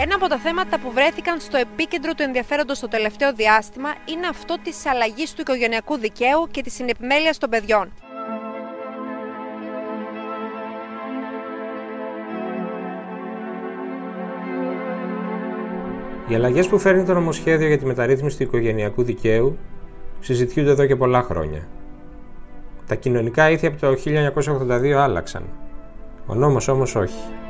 Ένα από τα θέματα που βρέθηκαν στο επίκεντρο του ενδιαφέροντος το τελευταίο διάστημα είναι αυτό της αλλαγής του οικογενειακού δικαίου και της συνεπιμέλειας των παιδιών. Οι αλλαγές που φέρνει το νομοσχέδιο για τη μεταρρύθμιση του οικογενειακού δικαίου συζητιούνται εδώ και πολλά χρόνια. Τα κοινωνικά ήθη από το 1982 άλλαξαν. Ο νόμος όμως όχι.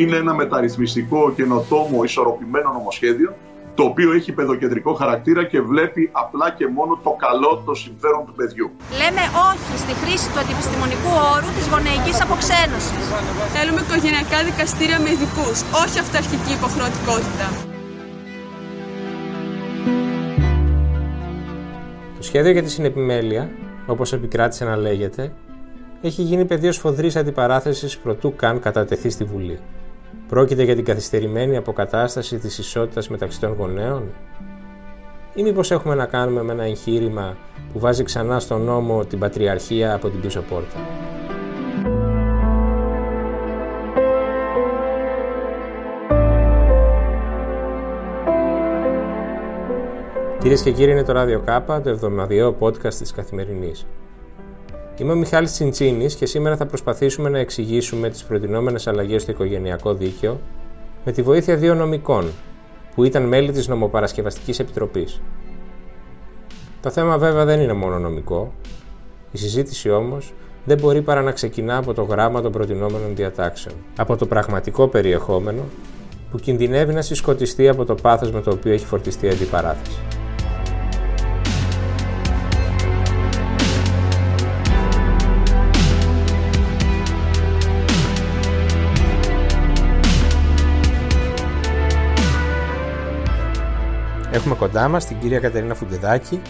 Είναι ένα μεταρρυθμιστικό, καινοτόμο, ισορροπημένο νομοσχέδιο το οποίο έχει παιδοκεντρικό χαρακτήρα και βλέπει απλά και μόνο το καλό, το συμφέρον του παιδιού. Λέμε όχι στη χρήση του αντιπιστημονικού όρου της γονεϊκής αποξένωσης. Θέλουμε οικογενειακά δικαστήρια με ειδικούς, όχι αυταρχική υποχρεωτικότητα. Το σχέδιο για τη συνεπιμέλεια, όπως επικράτησε να λέγεται, έχει γίνει πεδίο σφοδρής αντιπαράθεσης προτού καν κατατεθεί στη Βουλή. Πρόκειται για την καθυστερημένη αποκατάσταση της ισότητας μεταξύ των γονέων; Ή μήπως έχουμε να κάνουμε με ένα εγχείρημα που βάζει ξανά στον νόμο την πατριαρχία από την πίσω πόρτα; Κυρίες και κύριοι, είναι το Radio Κάπα, το εβδομαδιαίο podcast της Καθημερινής. Είμαι ο Μιχάλης Τσιντσίνης και σήμερα θα προσπαθήσουμε να εξηγήσουμε τις προτινόμενες αλλαγές στο οικογενειακό δίκαιο με τη βοήθεια δύο νομικών που ήταν μέλη της Νομοπαρασκευαστικής Επιτροπής. Το θέμα βέβαια δεν είναι μόνο νομικό, η συζήτηση όμως δεν μπορεί παρά να ξεκινά από το γράμμα των προτινόμενων διατάξεων, από το πραγματικό περιεχόμενο που κινδυνεύει να συσκοτιστεί από το πάθος με το οποίο έχει φορτιστεί η αντιπαράθεση. Έχουμε κοντά μας την κυρία Κατερίνα Φουντεδάκη,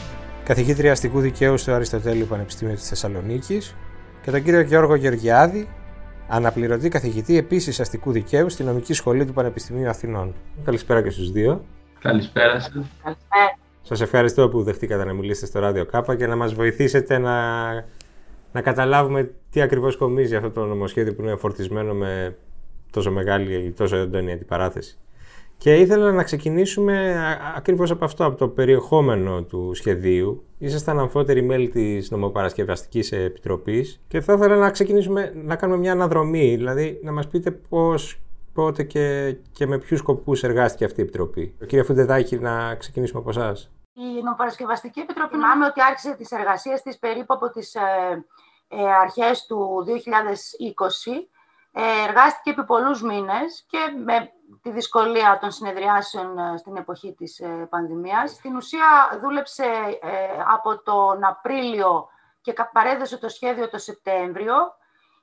καθηγήτρια αστικού δικαίου στο Αριστοτέλειο Πανεπιστήμιο της Θεσσαλονίκης, και τον κύριο Γιώργο Γεωργιάδη, αναπληρωτή καθηγητή επίσης αστικού δικαίου στη νομική σχολή του Πανεπιστημίου Αθηνών. Καλησπέρα και στους δύο. Καλησπέρα σας. Σας ευχαριστώ που δεχτήκατε να μιλήσετε στο Ράδιο Κάπα και να μας βοηθήσετε να, να καταλάβουμε τι ακριβώς κομίζει αυτό το νομοσχέδιο που είναι φορτισμένο με τόσο μεγάλη, τόσο έντονη αντιπαράθεση. Και ήθελα να ξεκινήσουμε ακριβώς από αυτό, από το περιεχόμενο του σχεδίου. Ήσασταν αμφότεροι μέλη της Νομοπαρασκευαστικής Επιτροπής και θα ήθελα να ξεκινήσουμε να κάνουμε μια αναδρομή, δηλαδή να μας πείτε πώς, πότε και, και με ποιους σκοπούς εργάστηκε αυτή η Επιτροπή. Κύριε Φουντεδάκη, να ξεκινήσουμε από εσάς. Η Νομοπαρασκευαστική Επιτροπή, θυμάμαι ότι άρχισε τις εργασίες της περίπου από τις ε, ε, αρχές του 2020. Ε, εργάστηκε επί πολλούς μήνες και με τη δυσκολία των συνεδριάσεων ε, στην εποχή της ε, πανδημίας. Στην ουσία δούλεψε ε, από τον Απρίλιο και παρέδωσε το σχέδιο το Σεπτέμβριο.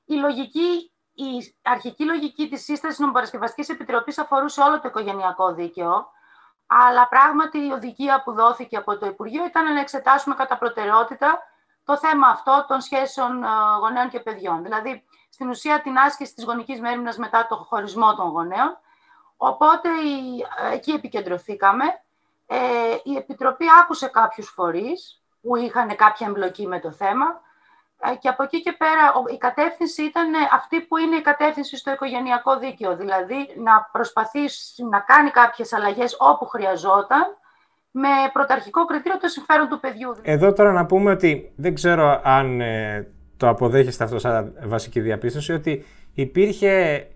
Η, λογική, η αρχική λογική της σύστασης νομοπαρασκευαστικής επιτροπής αφορούσε όλο το οικογενειακό δίκαιο, αλλά πράγματι η οδηγία που δόθηκε από το Υπουργείο ήταν να εξετάσουμε κατά προτεραιότητα το θέμα αυτό των σχέσεων γονέων και παιδιών. Δηλαδή, στην ουσία την άσκηση της γονικής μέρημνας μετά το χωρισμό των γονέων Οπότε εκεί επικεντρωθήκαμε. Ε, η Επιτροπή άκουσε κάποιους φορείς που είχαν κάποια εμπλοκή με το θέμα ε, και από εκεί και πέρα η κατεύθυνση ήταν αυτή που είναι η κατεύθυνση στο οικογενειακό δίκαιο, δηλαδή να προσπαθήσει να κάνει κάποιες αλλαγές όπου χρειαζόταν με πρωταρχικό κριτήριο το συμφέρον του παιδιού. Εδώ τώρα να πούμε ότι δεν ξέρω αν ε, το αποδέχεστε αυτό σαν βασική διαπίστωση, ότι υπήρχε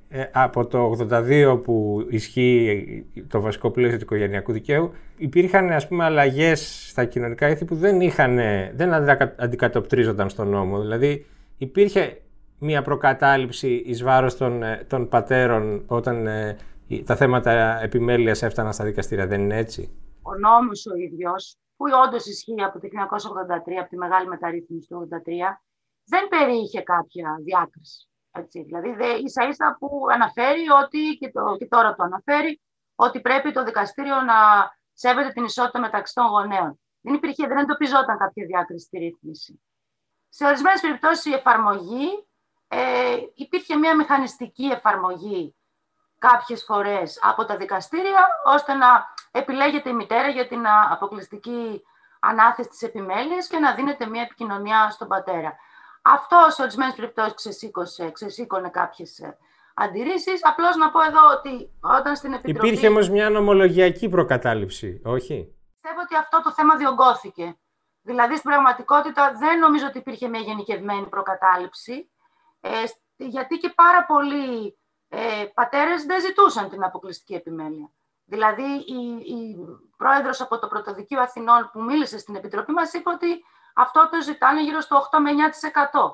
ε, από το 82 που ισχύει το βασικό πλαίσιο του οικογενειακού δικαίου, υπήρχαν ας πούμε αλλαγές στα κοινωνικά ήθη που δεν, είχαν, δεν αντικατοπτρίζονταν στον νόμο. Δηλαδή υπήρχε μια προκατάληψη εις βάρος των, ε, των πατέρων όταν ε, τα θέματα επιμέλειας έφταναν στα δικαστήρια. Δεν είναι έτσι; Ο νόμος ο ίδιος, που όντως ισχύει από το 1983, από τη μεγάλη μεταρρύθμιση του 1983, δεν περιείχε κάποια διάκριση. Έτσι, δηλαδή, δε, ίσα ίσα που αναφέρει ότι, και, το, και τώρα το αναφέρει, ότι πρέπει το δικαστήριο να σέβεται την ισότητα μεταξύ των γονέων. Δεν υπήρχε, δεν εντοπιζόταν κάποια διάκριση στη ρύθμιση. Σε ορισμένες περιπτώσεις η εφαρμογή ε, υπήρχε μια μηχανιστική εφαρμογή κάποιες φορές από τα δικαστήρια, ώστε να επιλέγεται η μητέρα για την αποκλειστική ανάθεση της επιμέλειας και να δίνεται μια επικοινωνία στον πατέρα. Αυτό σε ορισμένες περιπτώσεις ξεσήκωσε, ξεσήκωνε κάποιες αντιρρήσεις. Απλώς να πω εδώ ότι όταν στην Επιτροπή. Υπήρχε όμως μια νομολογιακή προκατάληψη, όχι; Πιστεύω ότι αυτό το θέμα διωγγώθηκε. Δηλαδή, στην πραγματικότητα δεν νομίζω ότι υπήρχε μια γενικευμένη προκατάληψη, ε, γιατί και πάρα πολλοί ε, πατέρες δεν ζητούσαν την αποκλειστική επιμέλεια. Δηλαδή, η, η πρόεδρος από το Πρωτοδικείο Αθηνών που μίλησε στην Επιτροπή μας είπε ότι αυτό το ζητάνε γύρω στο 8 με 9%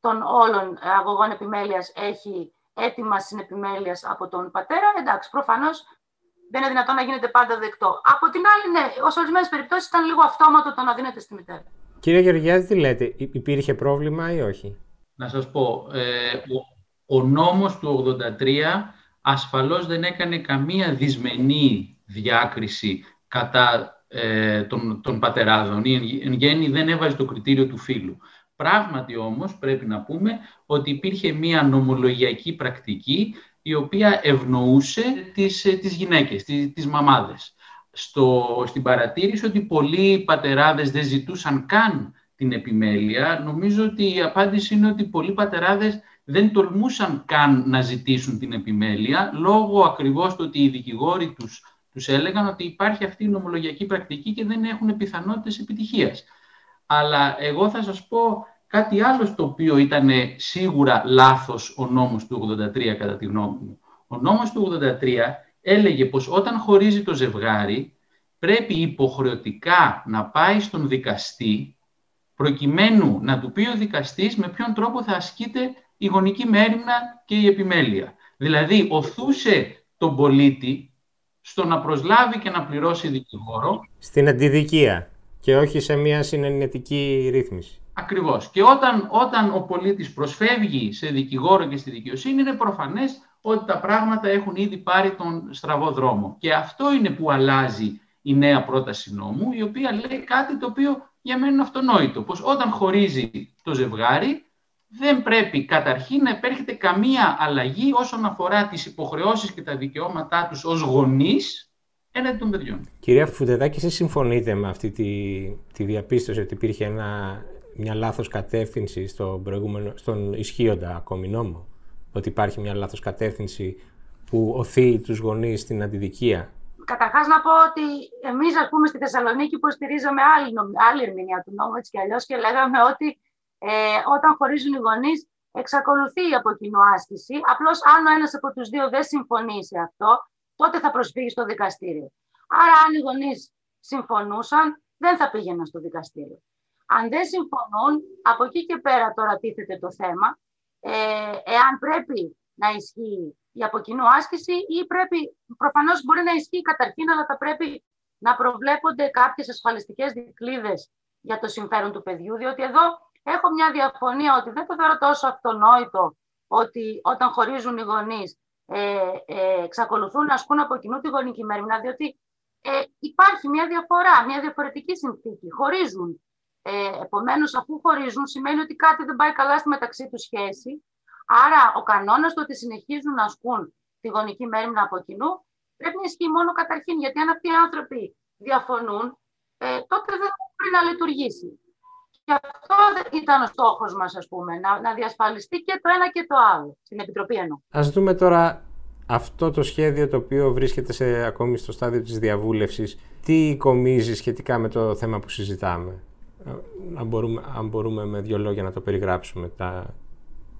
των όλων αγωγών επιμέλειας έχει έτοιμα συνεπιμέλειας από τον πατέρα. Εντάξει, προφανώς δεν είναι δυνατόν να γίνεται πάντα δεκτό. Από την άλλη, ναι, ως ορισμένες περιπτώσεις ήταν λίγο αυτόματο το να δίνεται στη μητέρα. Κύριε Γεωργιάδη, τι λέτε, υπήρχε πρόβλημα ή όχι; Να σας πω, ε, ο, ο νόμος του 83 ασφαλώς δεν έκανε καμία δυσμενή διάκριση κατά ε, των, των πατεράδων ή εν, γέννη δεν έβαζε το κριτήριο του φίλου. Πράγματι όμως πρέπει να πούμε ότι υπήρχε μία νομολογιακή πρακτική η οποία ευνοούσε τις, ε, τις γυναίκες, τις, τις μαμάδες. Στο, στην παρατήρηση ότι πολλοί πατεράδες δεν ζητούσαν καν την επιμέλεια, νομίζω ότι η απάντηση είναι ότι πολλοί πατεράδες δεν τολμούσαν καν να ζητήσουν την επιμέλεια, λόγω ακριβώς του ότι οι δικηγόροι τους, τους έλεγαν ότι υπάρχει αυτή η νομολογιακή πρακτική και δεν έχουν πιθανότητες επιτυχίας. Αλλά εγώ θα σας πω κάτι άλλο στο οποίο ήταν σίγουρα λάθος ο νόμος του 83 κατά τη γνώμη μου. Ο νόμος του 83 έλεγε πως όταν χωρίζει το ζευγάρι πρέπει υποχρεωτικά να πάει στον δικαστή προκειμένου να του πει ο δικαστής με ποιον τρόπο θα ασκείται η γονική μέρημνα και η επιμέλεια. Δηλαδή, οθούσε τον πολίτη στο να προσλάβει και να πληρώσει δικηγόρο. Στην αντιδικία και όχι σε μια συνενετική ρύθμιση. Ακριβώς. Και όταν, όταν ο πολίτης προσφεύγει σε δικηγόρο και στη δικαιοσύνη, είναι προφανές ότι τα πράγματα έχουν ήδη πάρει τον στραβό δρόμο. Και αυτό είναι που αλλάζει η νέα πρόταση νόμου, η οποία λέει κάτι το οποίο για μένα είναι αυτονόητο. Πως όταν χωρίζει το ζευγάρι, δεν πρέπει καταρχήν να υπέρχεται καμία αλλαγή όσον αφορά τις υποχρεώσεις και τα δικαιώματά τους ως γονείς έναντι των παιδιών. Κυρία Φουντεδάκη, εσείς συμφωνείτε με αυτή τη, τη διαπίστωση ότι υπήρχε ένα μια λάθος κατεύθυνση στον, προηγούμενο, στον ισχύοντα ακόμη νόμο; Ότι υπάρχει μια λάθος κατεύθυνση που οθεί τους γονείς στην αντιδικία; Καταρχάς να πω ότι εμείς ας πούμε στη Θεσσαλονίκη υποστηρίζαμε άλλη, άλλη ερμηνεία του νόμου έτσι και αλλιώς και λέγαμε ότι ε, όταν χωρίζουν οι γονείς εξακολουθεί η από κοινού άσκηση. Απλώς αν ο ένας από τους δύο δεν συμφωνεί σε αυτό, τότε θα προσφύγει στο δικαστήριο. Άρα αν οι γονείς συμφωνούσαν, δεν θα πήγαιναν στο δικαστήριο. Αν δεν συμφωνούν, από εκεί και πέρα τώρα τίθεται το θέμα, ε, εάν πρέπει να ισχύει η από κοινού άσκηση ή πρέπει, προφανώς μπορεί να ισχύει καταρχήν, αλλά θα πρέπει να προβλέπονται κάποιες ασφαλιστικές δικλείδες για το συμφέρον του παιδιού, διότι εδώ έχω μια διαφωνία ότι δεν το θεωρώ τόσο αυτονόητο ότι όταν χωρίζουν οι γονείς ε, ε, εξακολουθούν να ασκούν από κοινού τη γονική μέρημνα, διότι ε, υπάρχει μια διαφορά, μια διαφορετική συνθήκη. Χωρίζουν ε, Επομένως, αφού χωρίζουν, σημαίνει ότι κάτι δεν πάει καλά στη μεταξύ τους σχέση. Άρα, ο κανόνας του ότι συνεχίζουν να ασκούν τη γονική μέρημνα από κοινού πρέπει να ισχύει μόνο καταρχήν. Γιατί αν αυτοί οι άνθρωποι διαφωνούν, ε, τότε δεν μπορεί να λειτουργήσει. Και αυτό ήταν ο στόχος μας, ας πούμε, να, να διασφαλιστεί και το ένα και το άλλο, στην Επιτροπή εννοώ. Α δούμε τώρα αυτό το σχέδιο το οποίο βρίσκεται σε, ακόμη στο στάδιο της διαβούλευσης, τι κομίζει σχετικά με το θέμα που συζητάμε; Αν μπορούμε, αν μπορούμε με δύο λόγια να το περιγράψουμε τα,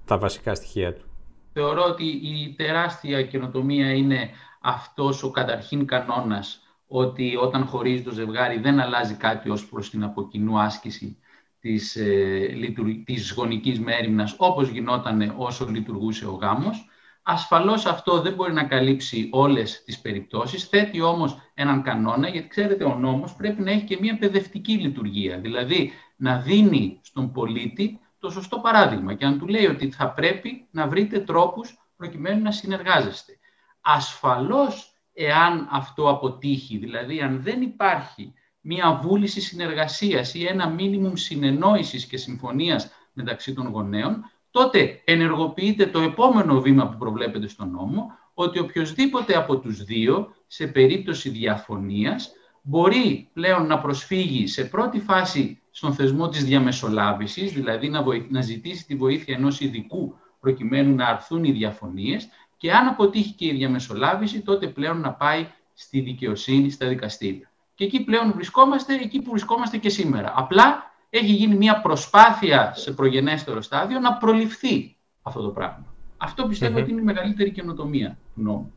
τα βασικά στοιχεία του. Θεωρώ ότι η τεράστια καινοτομία είναι αυτός ο καταρχήν κανόνας ότι όταν χωρίζει το ζευγάρι δεν αλλάζει κάτι ως προς την αποκοινού άσκηση της, ε, της γονικής μέρημνας όπως γινόταν όσο λειτουργούσε ο γάμος. Ασφαλώς αυτό δεν μπορεί να καλύψει όλες τις περιπτώσεις, θέτει όμως έναν κανόνα, γιατί ξέρετε ο νόμος πρέπει να έχει και μια παιδευτική λειτουργία, δηλαδή να δίνει στον πολίτη το σωστό παράδειγμα και αν του λέει ότι θα πρέπει να βρείτε τρόπους προκειμένου να συνεργάζεστε. Ασφαλώς, εάν αυτό αποτύχει, δηλαδή αν δεν υπάρχει μια βούληση συνεργασίας ή ένα μίνιμουμ συνεννόησης και συμφωνίας μεταξύ των γονέων, τότε ενεργοποιείται το επόμενο βήμα που προβλέπεται στον νόμο, ότι οποιοδήποτε από τους δύο, σε περίπτωση διαφωνίας, μπορεί πλέον να προσφύγει σε πρώτη φάση στον θεσμό της διαμεσολάβησης, δηλαδή να, να ζητήσει τη βοήθεια ενός ειδικού προκειμένου να αρθούν οι διαφωνίες και αν αποτύχει και η διαμεσολάβηση, τότε πλέον να πάει στη δικαιοσύνη, στα δικαστήρια. Και εκεί πλέον βρισκόμαστε, εκεί που βρισκόμαστε και σήμερα. Απλά έχει γίνει μια προσπάθεια σε προγενέστερο στάδιο να προληφθεί αυτό το πράγμα. Αυτό ότι είναι η μεγαλύτερη καινοτομία του νόμου.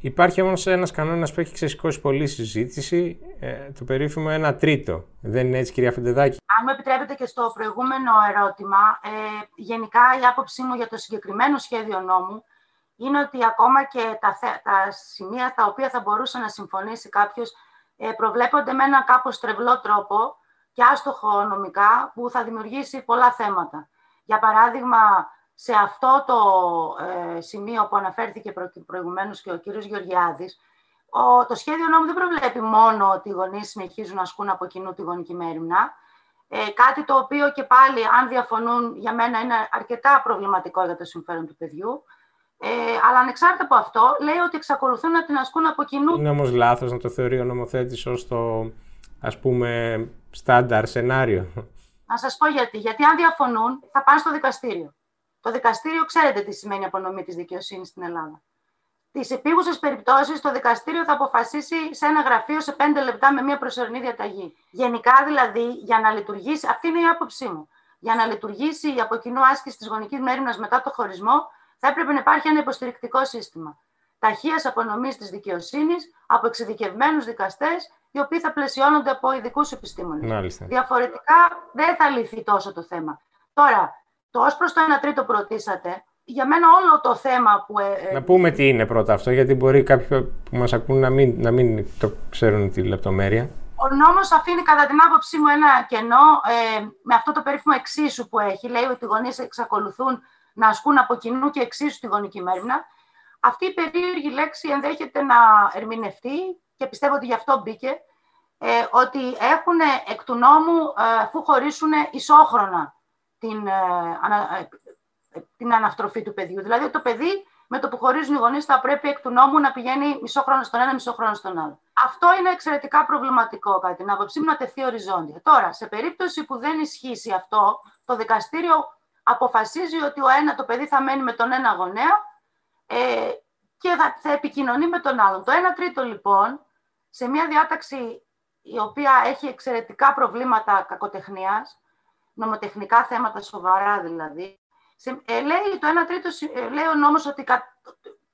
Υπάρχει όμως ένας κανόνας που έχει ξεσηκώσει πολλή συζήτηση, ε, το περίφημο ένα τρίτο. Δεν είναι έτσι, κυρία Φεντεδάκη; Αν μου επιτρέπετε και στο προηγούμενο ερώτημα, ε, γενικά η άποψή μου για το συγκεκριμένο σχέδιο νόμου είναι ότι ακόμα και τα, τα σημεία τα οποία θα μπορούσε να συμφωνήσει κάποιος ε, προβλέπονται με ένα κάπως τρευλό τρόπο και άστοχο νομικά που θα δημιουργήσει πολλά θέματα. Για παράδειγμα, σε αυτό το ε, σημείο που αναφέρθηκε προ, προηγουμένως και ο κύριος Γεωργιάδης, ο, το σχέδιο νόμου δεν προβλέπει μόνο ότι οι γονείς συνεχίζουν να ασκούν από κοινού τη γονική μέρημνα, ε, κάτι το οποίο και πάλι, αν διαφωνούν, για μένα είναι αρκετά προβληματικό για το συμφέρον του παιδιού. Ε, αλλά ανεξάρτητα από αυτό, λέει ότι εξακολουθούν να την ασκούν από κοινού. Είναι όμως λάθος να το θεωρεί ο νομοθέτης ως το ας πούμε στάνταρ σενάριο. Να σας πω γιατί. Γιατί αν διαφωνούν, θα πάνε στο δικαστήριο. Το δικαστήριο ξέρετε τι σημαίνει απονομή της δικαιοσύνης στην Ελλάδα. Τις επίγουσες περιπτώσεις, το δικαστήριο θα αποφασίσει σε ένα γραφείο σε πέντε λεπτά με μια προσωρινή διαταγή. Γενικά δηλαδή, για να λειτουργήσει, αυτή είναι η άποψή μου, για να λειτουργήσει η από κοινού άσκηση της γονικής μέρημνας μετά το χωρισμό, θα έπρεπε να υπάρχει ένα υποστηρικτικό σύστημα ταχείας απονομής της δικαιοσύνης από εξειδικευμένους δικαστές, οι οποίοι θα πλαισιώνονται από ειδικούς επιστήμονες. Διαφορετικά δεν θα λυθεί τόσο το θέμα. Τώρα, το ως προς το 1 τρίτο που ρωτήσατε, για μένα όλο το θέμα που. Ε, ε, να πούμε τι είναι πρώτα αυτό, γιατί μπορεί κάποιοι που μας ακούν να μην, να μην το ξέρουν τη λεπτομέρεια. Ο νόμος αφήνει κατά την άποψή μου ένα κενό ε, με αυτό το περίφημο εξίσου που έχει. Λέει ότι οι γονείς εξακολουθούν να ασκούν από κοινού και εξίσου τη γονική μέρημνα. Αυτή η περίεργη λέξη ενδέχεται να ερμηνευτεί και πιστεύω ότι γι' αυτό μπήκε, ε, ότι έχουν εκ του νόμου, ε, αφού χωρίσουν ισόχρονα την, ε, την αναστροφή του παιδιού. Δηλαδή, το παιδί με το που χωρίζουν οι γονείς θα πρέπει εκ του νόμου να πηγαίνει μισό χρόνο στον ένα, μισό χρόνο στον άλλο. Αυτό είναι εξαιρετικά προβληματικό, κατά την άποψή μου, να τεθεί οριζόντια. Τώρα, σε περίπτωση που δεν ισχύσει αυτό, το δικαστήριο αποφασίζει ότι ο ένα το παιδί θα μένει με τον ένα γονέα ε, και θα, θα επικοινωνεί με τον άλλον. Το 1 τρίτο λοιπόν, σε μια διάταξη η οποία έχει εξαιρετικά προβλήματα κακοτεχνίας, νομοτεχνικά θέματα σοβαρά δηλαδή, σε, ε, λέει το 1 τρίτο, ε, λέει ο νόμος ότι κα,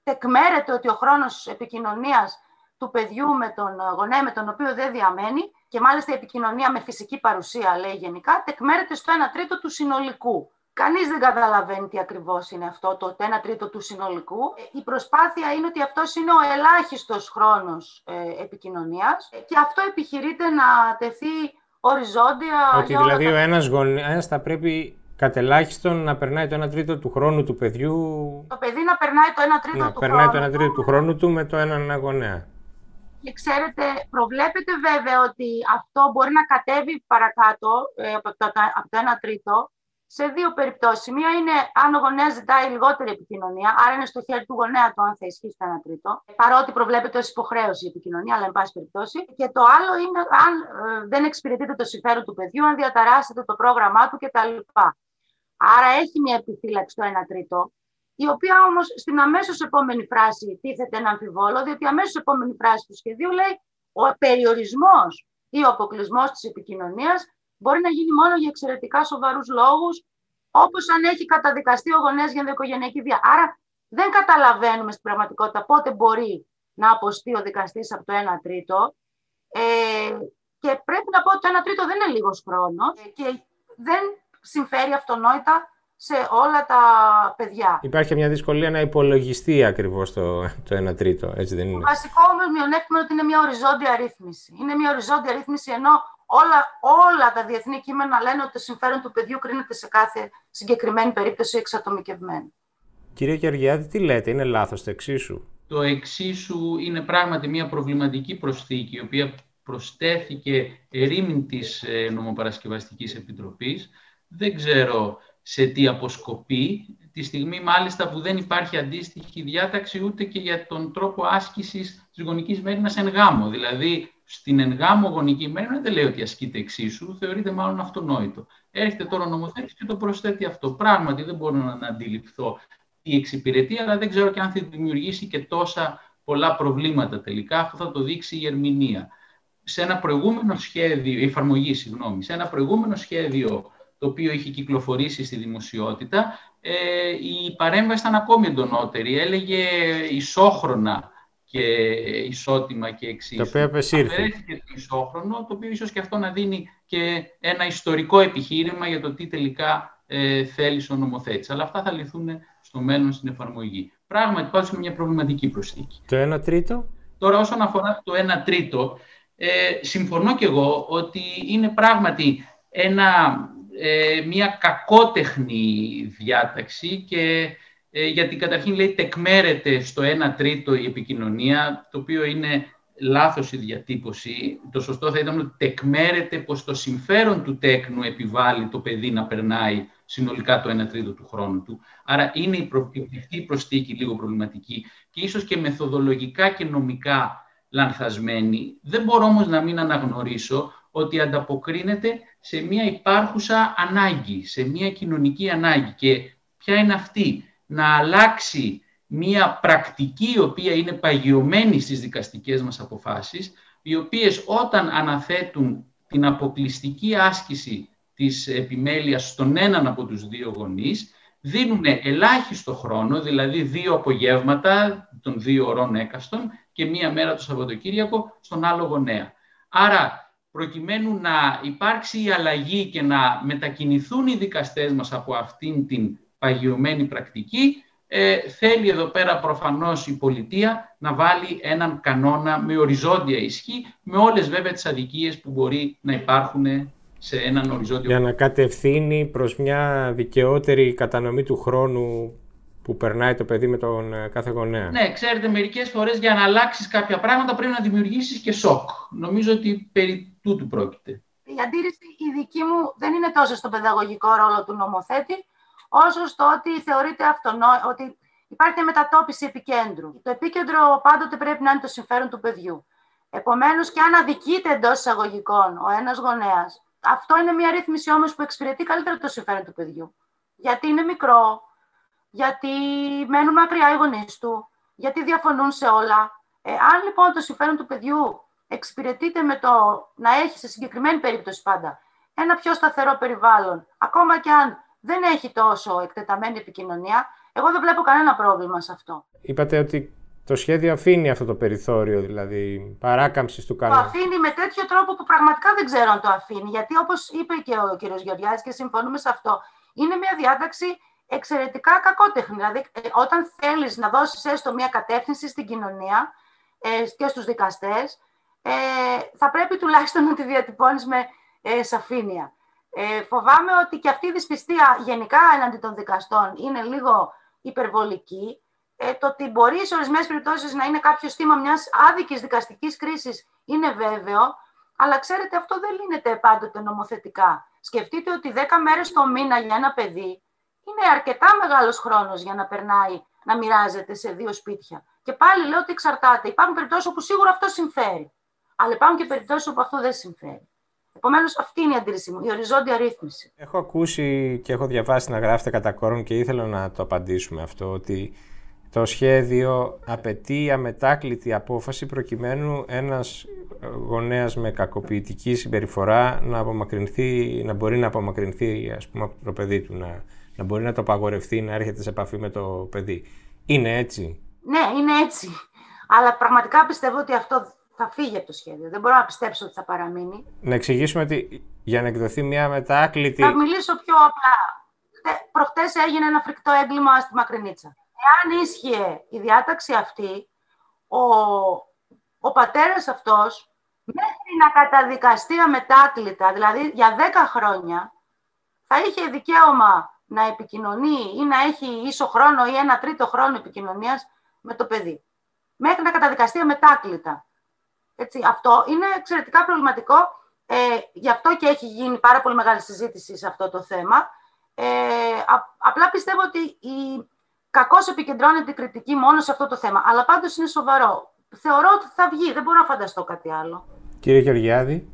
τεκμέρεται ότι ο χρόνος επικοινωνίας του παιδιού με τον γονέα με τον οποίο δεν διαμένει και μάλιστα η επικοινωνία με φυσική παρουσία, λέει γενικά, τεκμέρεται στο 1 τρίτο του συνολικού. Κανείς δεν καταλαβαίνει τι ακριβώς είναι αυτό, το 1 τρίτο του συνολικού. Η προσπάθεια είναι ότι αυτός είναι ο ελάχιστος χρόνος ε, επικοινωνίας και αυτό επιχειρείται να τεθεί οριζόντια. Ότι δηλαδή ο ένας γονέας θα πρέπει κατελάχιστον να περνάει το 1 τρίτο του χρόνου του παιδιού. Το παιδί να περνάει το 1 τρίτο να, του περνάει χρόνου. το 1 τρίτο του χρόνου του με το έναν γονέα. Και ξέρετε, προβλέπετε βέβαια ότι αυτό μπορεί να κατέβει παρακάτω ε, από, το, από το 1 τρίτο σε δύο περιπτώσεις. Μία είναι αν ο γονέας ζητάει λιγότερη επικοινωνία, άρα είναι στο χέρι του γονέα το αν θα ισχύσει το ένα τρίτο, παρότι προβλέπεται ως υποχρέωση η επικοινωνία, αλλά εν πάση περιπτώσει. Και το άλλο είναι αν ε, δεν εξυπηρετείτε το συμφέρον του παιδιού, αν διαταράσσετε το πρόγραμμά του κτλ. Άρα έχει μια επιφύλαξη το ένα τρίτο, η οποία όμως στην αμέσως επόμενη φράση τίθεται ένα αμφιβόλο, διότι η αμέσως επόμενη φράση του σχεδίου λέει ο περιορισμός ή ο αποκλεισμός της επικοινωνίας μπορεί να γίνει μόνο για εξαιρετικά σοβαρούς λόγους, όπως αν έχει καταδικαστεί ο γονέας για ενδοοικογενειακή βία. Άρα δεν καταλαβαίνουμε στην πραγματικότητα πότε μπορεί να αποστεί ο δικαστής από το 1 τρίτο. Ε, και πρέπει να πω ότι το 1 τρίτο δεν είναι λίγος χρόνος και δεν συμφέρει αυτονόητα σε όλα τα παιδιά. Υπάρχει μια δυσκολία να υπολογιστεί ακριβώς το, το 1 τρίτο, έτσι δεν είναι; Το βασικό όμως μειονέκτημα είναι ότι είναι μια οριζόντια ρύθμιση. Είναι μια οριζόντια ρύθμιση ενώ όλα, όλα τα διεθνή κείμενα λένε ότι το συμφέρον του παιδιού κρίνεται σε κάθε συγκεκριμένη περίπτωση εξατομικευμένη. Κύριε Γεωργιάδη, τι λέτε, είναι λάθος το εξίσου; Το εξίσου είναι πράγματι μια προβληματική προσθήκη, η οποία προστέθηκε ερήμην της ε, νομοπαρασκευαστικής επιτροπής. Δεν ξέρω σε τι αποσκοπεί, τη στιγμή μάλιστα που δεν υπάρχει αντίστοιχη διάταξη ούτε και για τον τρόπο άσκησης της γονικής μέρημνας εν γάμο. Δηλαδή, στην ενγάμο γονική μέρα δεν λέει ότι ασκείται εξίσου, θεωρείται μάλλον αυτονόητο. Έρχεται τώρα ο νομοθέτης και το προσθέτει αυτό. Πράγματι δεν μπορώ να αντιληφθώ τι εξυπηρετεί, αλλά δεν ξέρω και αν θα δημιουργήσει και τόσα πολλά προβλήματα τελικά. Αυτό θα το δείξει η ερμηνεία. Σε ένα προηγούμενο σχέδιο, η εφαρμογή, συγγνώμη, σε ένα προηγούμενο σχέδιο το οποίο είχε κυκλοφορήσει στη δημοσιότητα, ε, η παρέμβαση ήταν ακόμη εντονότερη. Έλεγε ισόχρονα και ισότιμα και εξίσου. Το οποίο απεσύρθη. το ισόχρονο, το οποίο ίσως και αυτό να δίνει και ένα ιστορικό επιχείρημα για το τι τελικά ε, θέλει ο νομοθέτης. Αλλά αυτά θα λυθούν στο μέλλον στην εφαρμογή. Πράγματι, υπάρχει μια προβληματική προσθήκη. Το 1 τρίτο; Τώρα, όσον αφορά το 1 τρίτο, ε, συμφωνώ και εγώ ότι είναι πράγματι ένα, ε, μια κακότεχνη διάταξη και ε, γιατί καταρχήν λέει τεκμέρεται στο 1 τρίτο η επικοινωνία, το οποίο είναι λάθος η διατύπωση. Το σωστό θα ήταν ότι τεκμέρεται πως το συμφέρον του τέκνου επιβάλλει το παιδί να περνάει συνολικά το 1 τρίτο του χρόνου του. Άρα είναι η, προ... η προστίκη λίγο προβληματική και ίσως και μεθοδολογικά και νομικά λανθασμένη. Δεν μπορώ όμως να μην αναγνωρίσω ότι ανταποκρίνεται σε μια υπάρχουσα ανάγκη, σε μια κοινωνική ανάγκη. Και ποια είναι αυτή, να αλλάξει μια πρακτική η οποία είναι παγιωμένη στις δικαστικές μας αποφάσεις, οι οποίες όταν αναθέτουν την αποκλειστική άσκηση της επιμέλειας στον έναν από τους δύο γονείς, δίνουν ελάχιστο χρόνο, δηλαδή δύο απογεύματα των δύο ωρών έκαστον και μία μέρα το Σαββατοκύριακο στον άλλο γονέα. Άρα, προκειμένου να υπάρξει η αλλαγή και να μετακινηθούν οι δικαστές μας από αυτήν την παγιωμένη πρακτική, ε, θέλει εδώ πέρα προφανώς η πολιτεία να βάλει έναν κανόνα με οριζόντια ισχύ, με όλες βέβαια τις αδικίες που μπορεί να υπάρχουν σε έναν οριζόντιο... Για να κατευθύνει προς μια δικαιότερη κατανομή του χρόνου που περνάει το παιδί με τον ε, κάθε γονέα. Ναι, ξέρετε, μερικές φορές για να αλλάξεις κάποια πράγματα πρέπει να δημιουργήσεις και σοκ. Νομίζω ότι περί τούτου πρόκειται. Η αντίρρηση η δική μου δεν είναι τόσο στο παιδαγωγικό ρόλο του νομοθέτη, όσο στο ότι θεωρείται αυτονόητο, ότι υπάρχει μετατόπιση επικέντρου. Το επίκεντρο πάντοτε πρέπει να είναι το συμφέρον του παιδιού. Επομένως, και αν αδικείται εντός εισαγωγικών ο ένας γονέας, αυτό είναι μια ρύθμιση όμως που εξυπηρετεί καλύτερα το συμφέρον του παιδιού. Γιατί είναι μικρό, γιατί μένουν μακριά οι γονείς του, γιατί διαφωνούν σε όλα. Ε, αν λοιπόν το συμφέρον του παιδιού εξυπηρετείται με το να έχει σε συγκεκριμένη περίπτωση πάντα ένα πιο σταθερό περιβάλλον, ακόμα και αν δεν έχει τόσο εκτεταμένη επικοινωνία, εγώ δεν βλέπω κανένα πρόβλημα σε αυτό. Είπατε ότι το σχέδιο αφήνει αυτό το περιθώριο, δηλαδή παράκαμψης του κανόνα. Το αφήνει με τέτοιο τρόπο που πραγματικά δεν ξέρω αν το αφήνει. Γιατί όπως είπε και ο κ. Γεωργιάδης και συμφωνούμε σε αυτό, είναι μια διάταξη εξαιρετικά κακότεχνη. Δηλαδή, ε, όταν θέλεις να δώσεις έστω μια κατεύθυνση στην κοινωνία ε, και στους δικαστές, ε, θα πρέπει τουλάχιστον να τη διατυπώνεις με ε, σαφήνεια. Ε, φοβάμαι ότι και αυτή η δυσπιστία γενικά έναντι των δικαστών είναι λίγο υπερβολική. Ε, το ότι μπορεί σε ορισμένες περιπτώσεις να είναι κάποιο θύμα μιας άδικης δικαστικής κρίσης είναι βέβαιο, αλλά ξέρετε, αυτό δεν λύνεται πάντοτε νομοθετικά. Σκεφτείτε ότι 10 μέρες το μήνα για ένα παιδί είναι αρκετά μεγάλος χρόνος για να περνάει να μοιράζεται σε δύο σπίτια. Και πάλι λέω ότι εξαρτάται. Υπάρχουν περιπτώσεις όπου σίγουρα αυτό συμφέρει. Αλλά υπάρχουν και περιπτώσεις όπου αυτό δεν συμφέρει. Επομένως, αυτή είναι η αντίρρηση μου, η οριζόντια ρύθμιση. Έχω ακούσει και έχω διαβάσει να γράφετε κατά κόρον και ήθελα να το απαντήσουμε αυτό, ότι το σχέδιο απαιτεί αμετάκλητη απόφαση προκειμένου ένας γονέας με κακοποιητική συμπεριφορά να, απομακρυνθεί, να μπορεί να απομακρυνθεί ας πούμε, από το παιδί του, να, να μπορεί να το απαγορευτεί, να έρχεται σε επαφή με το παιδί. Είναι έτσι; Ναι, είναι έτσι. Αλλά πραγματικά πιστεύω ότι αυτό θα φύγει από το σχέδιο. Δεν μπορώ να πιστέψω ότι θα παραμείνει. Να εξηγήσουμε ότι για να εκδοθεί μια μετάκλητη. Θα μιλήσω πιο απλά. Προχτές έγινε ένα φρικτό έγκλημα στη Μακρινίτσα. Εάν ίσχυε η διάταξη αυτή, ο, ο πατέρας αυτός μέχρι να καταδικαστεί αμετάκλητα, δηλαδή για 10 χρόνια, θα είχε δικαίωμα να επικοινωνεί ή να έχει ίσο χρόνο ή ένα τρίτο χρόνο επικοινωνίας με το παιδί. Μέχρι να καταδικαστεί αμετάκλητα. Έτσι, αυτό είναι εξαιρετικά προβληματικό. Ε, γι' αυτό και έχει γίνει πάρα πολύ μεγάλη συζήτηση σε αυτό το θέμα. Ε, απλά πιστεύω ότι η, κακώς επικεντρώνεται η κριτική μόνο σε αυτό το θέμα. Αλλά πάντως είναι σοβαρό. Θεωρώ ότι θα βγει. Δεν μπορώ να φανταστώ κάτι άλλο. Κύριε Γεωργιάδη.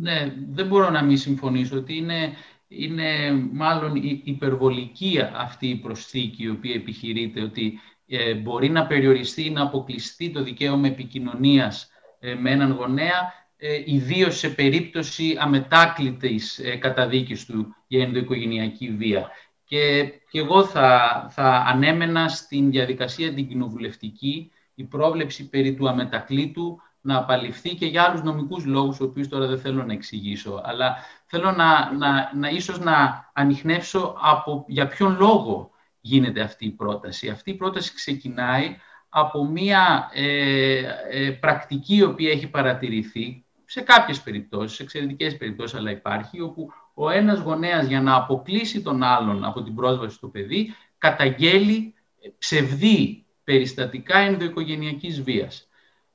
Ναι, δεν μπορώ να μην συμφωνήσω ότι είναι, είναι μάλλον υπερβολική αυτή η προσθήκη η οποία επιχειρείται ότι ε, μπορεί να περιοριστεί, να αποκλειστεί το δικαίωμα επικοινωνίας ε, με έναν γονέα, ε, ιδίως σε περίπτωση αμετάκλητης ε, καταδίκης του για ενδοοικογενειακή βία. Και, και εγώ θα, θα ανέμενα στην διαδικασία την κοινοβουλευτική η πρόβλεψη περί του αμετακλήτου να απαλληφθεί και για άλλους νομικούς λόγους, ο οποίους τώρα δεν θέλω να εξηγήσω. Αλλά θέλω να, να, να ίσως να ανοιχνεύσω από για ποιον λόγο γίνεται αυτή η πρόταση. Αυτή η πρόταση ξεκινάει από μια ε, ε, πρακτική η οποία έχει παρατηρηθεί σε κάποιες περιπτώσεις, σε εξαιρετικές περιπτώσεις, αλλά υπάρχει, όπου ο ένας γονέας για να αποκλείσει τον άλλον από την πρόσβαση στο παιδί, καταγγέλει ψευδή περιστατικά ενδοοικογενειακής βίας.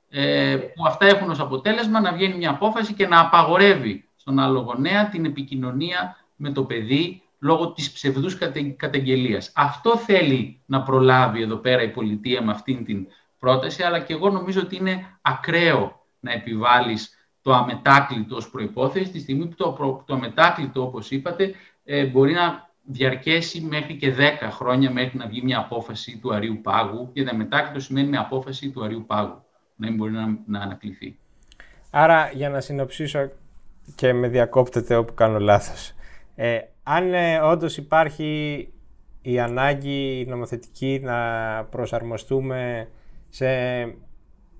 Ε, που αυτά έχουν ως αποτέλεσμα να βγαίνει μια απόφαση και να απαγορεύει στον άλλο γονέα την επικοινωνία με το παιδί λόγω της ψευδούς καταγγελίας. Αυτό θέλει να προλάβει εδώ πέρα η πολιτεία με αυτήν την πρόταση, αλλά και εγώ νομίζω ότι είναι ακραίο να επιβάλλεις το αμετάκλητο ως προϋπόθεση, τη στιγμή που το, το αμετάκλητο, όπως είπατε, ε, μπορεί να διαρκέσει μέχρι και 10 χρόνια μέχρι να βγει μια απόφαση του Αρίου Πάγου και το αμετάκλητο σημαίνει μια απόφαση του Αρίου Πάγου, να μην μπορεί να, να ανακληθεί. Άρα, για να συνοψίσω και με διακόπτεται όπου κάνω λάθος, ε, αν ε, όντως υπάρχει η ανάγκη νομοθετική να προσαρμοστούμε σε,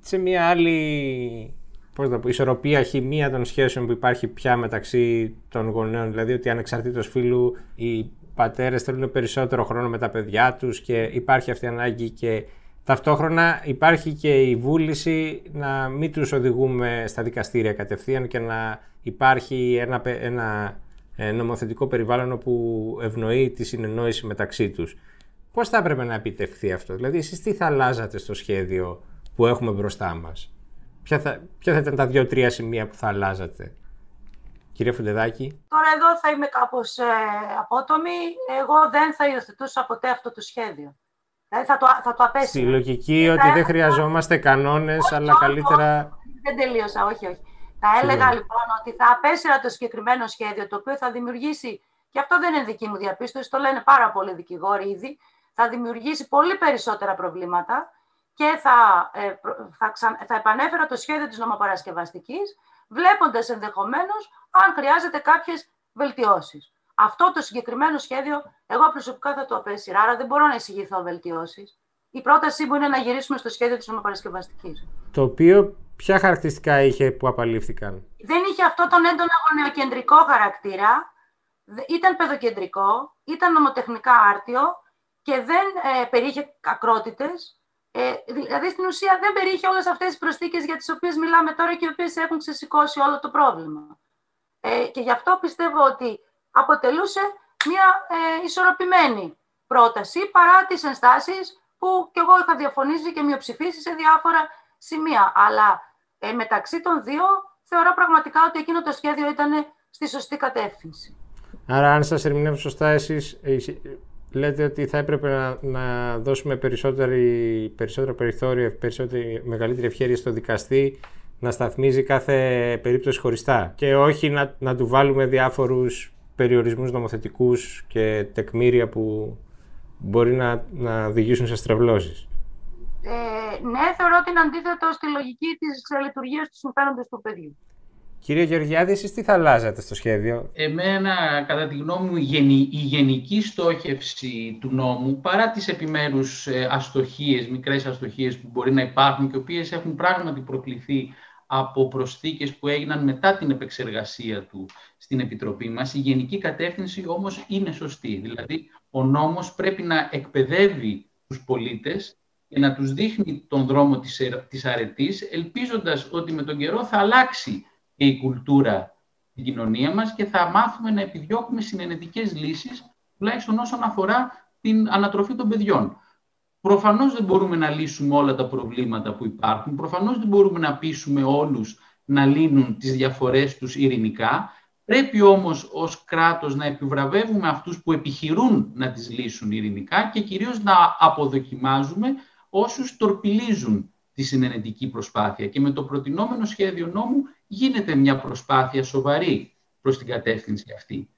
σε μια άλλη πώς να πω, ισορροπία χημεία των σχέσεων που υπάρχει πια μεταξύ των γονέων, δηλαδή ότι ανεξαρτήτως φίλου οι πατέρες θέλουν περισσότερο χρόνο με τα παιδιά τους και υπάρχει αυτή η ανάγκη και ταυτόχρονα υπάρχει και η βούληση να μην τους οδηγούμε στα δικαστήρια κατευθείαν και να υπάρχει ένα, ένα ε, νομοθετικό περιβάλλον όπου ευνοεί τη συνεννόηση μεταξύ τους. Πώς θα έπρεπε να επιτευχθεί αυτό, δηλαδή εσείς τι θα αλλάζατε στο σχέδιο που έχουμε μπροστά μας; Ποια θα, ποια θα ήταν τα δύο-τρία σημεία που θα αλλάζατε; Κύριε Φουντεδάκη. Τώρα εδώ θα είμαι κάπως ε, απότομη. Εγώ δεν θα υιοθετούσα ποτέ αυτό το σχέδιο. Δηλαδή θα το, θα το απέσυρα. Στη λογική ότι δεν χρειαζόμαστε κανόνες, αλλά καλύτερα... Δεν τελείωσα, όχι, όχι. Θα έλεγα λοιπόν ότι θα απέσυρα το συγκεκριμένο σχέδιο, το οποίο θα δημιουργήσει, και αυτό δεν είναι δική μου διαπίστωση, το λένε πάρα πολλοί δικηγόροι ήδη, θα δημιουργήσει πολύ περισσότερα προβλήματα και θα, ε, θα, θα επανέφερα το σχέδιο της νομοπαρασκευαστικής, βλέποντας ενδεχομένως αν χρειάζεται κάποιες βελτιώσεις. Αυτό το συγκεκριμένο σχέδιο, εγώ προσωπικά θα το απέσυρα, άρα δεν μπορώ να εισηγηθώ βελτιώσεις. Η πρότασή μου είναι να γυρίσουμε στο σχέδιο της νομοπαρασκευαστικής. Το οποίο ποια χαρακτηριστικά είχε που απαλήφθηκαν. Δεν είχε αυτό τον έντονα γονεοκεντρικό χαρακτήρα, ήταν παιδοκεντρικό, ήταν νομοτεχνικά άρτιο και δεν ε, περίχε ακρότητες, ε, δηλαδή στην ουσία δεν περιείχε όλες αυτές τις προσθήκες για τις οποίες μιλάμε τώρα και οι οποίες έχουν ξεσηκώσει όλο το πρόβλημα. Ε, και γι' αυτό πιστεύω ότι αποτελούσε μια ε, ισορροπημένη πρόταση παρά τις ενστάσεις που κι εγώ είχα διαφωνήσει και μειοψηφίσει σε διάφορα σημεία. Αλλά ε, μεταξύ των δύο θεωρώ πραγματικά ότι εκείνο το σχέδιο ήταν στη σωστή κατεύθυνση. Άρα αν σας ερμηνεύω σωστά εσείς λέτε ότι θα έπρεπε να, να δώσουμε περισσότερη, περισσότερο περιθώριο, περισσότερη, μεγαλύτερη ευχαίρεια στο δικαστή να σταθμίζει κάθε περίπτωση χωριστά και όχι να, να του βάλουμε διάφορους περιορισμούς νομοθετικούς και τεκμήρια που μπορεί να, να οδηγήσουν σε στρεβλώσεις. Ε, ναι, θεωρώ ότι είναι αντίθετο στη λογική της λειτουργίας του συμφέροντος του παιδιού. Κύριε Γεωργιάδη, εσείς τι θα αλλάζατε στο σχέδιο; Εμένα, κατά τη γνώμη μου, η γενική στόχευση του νόμου, παρά τις επιμέρους ε, αστοχίες, μικρές αστοχίες που μπορεί να υπάρχουν και οι οποίες έχουν πράγματι προκληθεί από προσθήκες που έγιναν μετά την επεξεργασία του στην Επιτροπή μας, η γενική κατεύθυνση όμως είναι σωστή. Δηλαδή, ο νόμος πρέπει να εκπαιδεύει τους πολίτες και να τους δείχνει τον δρόμο της αρετής, ελπίζοντας ότι με τον καιρό θα αλλάξει και η κουλτούρα στην κοινωνία μας και θα μάθουμε να επιδιώκουμε συνενετικές λύσεις, τουλάχιστον όσον αφορά την ανατροφή των παιδιών. Προφανώς δεν μπορούμε να λύσουμε όλα τα προβλήματα που υπάρχουν, προφανώς δεν μπορούμε να πείσουμε όλους να λύνουν τις διαφορές τους ειρηνικά, Πρέπει όμως ως κράτος να επιβραβεύουμε αυτούς που επιχειρούν να τις λύσουν ειρηνικά και κυρίως να αποδοκιμάζουμε όσους τορπιλίζουν τη συνενετική προσπάθεια. Και με το προτινόμενο σχέδιο νόμου γίνεται μια προσπάθεια σοβαρή προς την κατεύθυνση αυτή.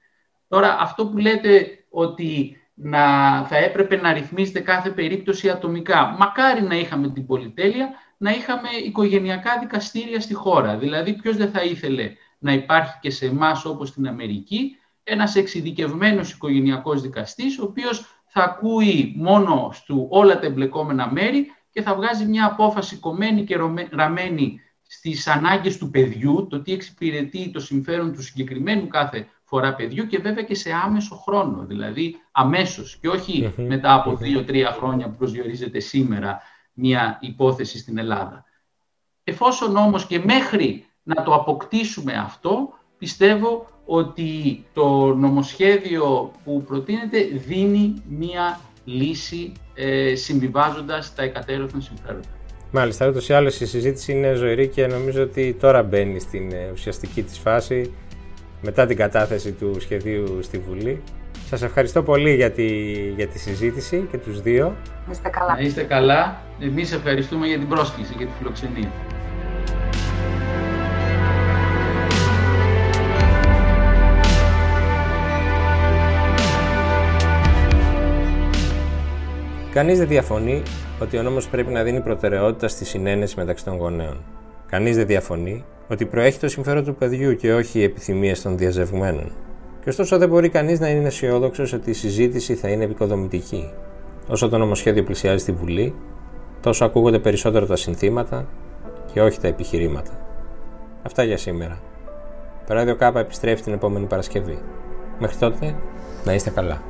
Τώρα, αυτό που λέτε ότι να, θα έπρεπε να ρυθμίζεται κάθε περίπτωση ατομικά. Μακάρι να είχαμε την πολυτέλεια, να είχαμε οικογενειακά δικαστήρια στη χώρα. Δηλαδή, ποιος δεν θα ήθελε να υπάρχει και σε εμάς όπως στην Αμερική, ένας εξειδικευμένος οικογενειακός δικαστής, ο οποίος θα ακούει μόνο στου όλα τα εμπλεκόμενα μέρη και θα βγάζει μια απόφαση κομμένη και ραμμένη στις ανάγκες του παιδιού, το τι εξυπηρετεί το συμφέρον του συγκεκριμένου κάθε φορά παιδιού και βέβαια και σε άμεσο χρόνο, δηλαδή αμέσως και όχι μετά από δύο-τρία χρόνια που προσδιορίζεται σήμερα μια υπόθεση στην Ελλάδα. Εφόσον όμως και μέχρι να το αποκτήσουμε αυτό, πιστεύω ότι το νομοσχέδιο που προτείνεται δίνει μία λύση ε, συμβιβάζοντας τα εκατέρωθεν συμφέροντα. Μάλιστα, ούτως ή άλλως η συζήτηση είναι ζωηρή και νομίζω ότι τώρα μπαίνει στην ε, ουσιαστική της φάση μετά την κατάθεση του σχεδίου στη Βουλή. Σας ευχαριστώ πολύ για τη, για τη συζήτηση και τους δύο. Είστε καλά. Να είστε καλά. Εμείς ευχαριστούμε για την πρόσκληση και τη φιλοξενία. Κανείς δεν διαφωνεί ότι ο νόμος πρέπει να δίνει προτεραιότητα στη συνένεση μεταξύ των γονέων. Κανείς δεν διαφωνεί ότι προέχει το συμφέρον του παιδιού και όχι οι επιθυμίες των διαζευγμένων. Και ωστόσο δεν μπορεί κανείς να είναι αισιόδοξος ότι η συζήτηση θα είναι επικοδομητική. Όσο το νομοσχέδιο πλησιάζει στη Βουλή, τόσο ακούγονται περισσότερο τα συνθήματα και όχι τα επιχειρήματα. Αυτά για σήμερα. Το ράδιο Κάπα επιστρέφει την επόμενη Παρασκευή. Μέχρι τότε, να είστε καλά.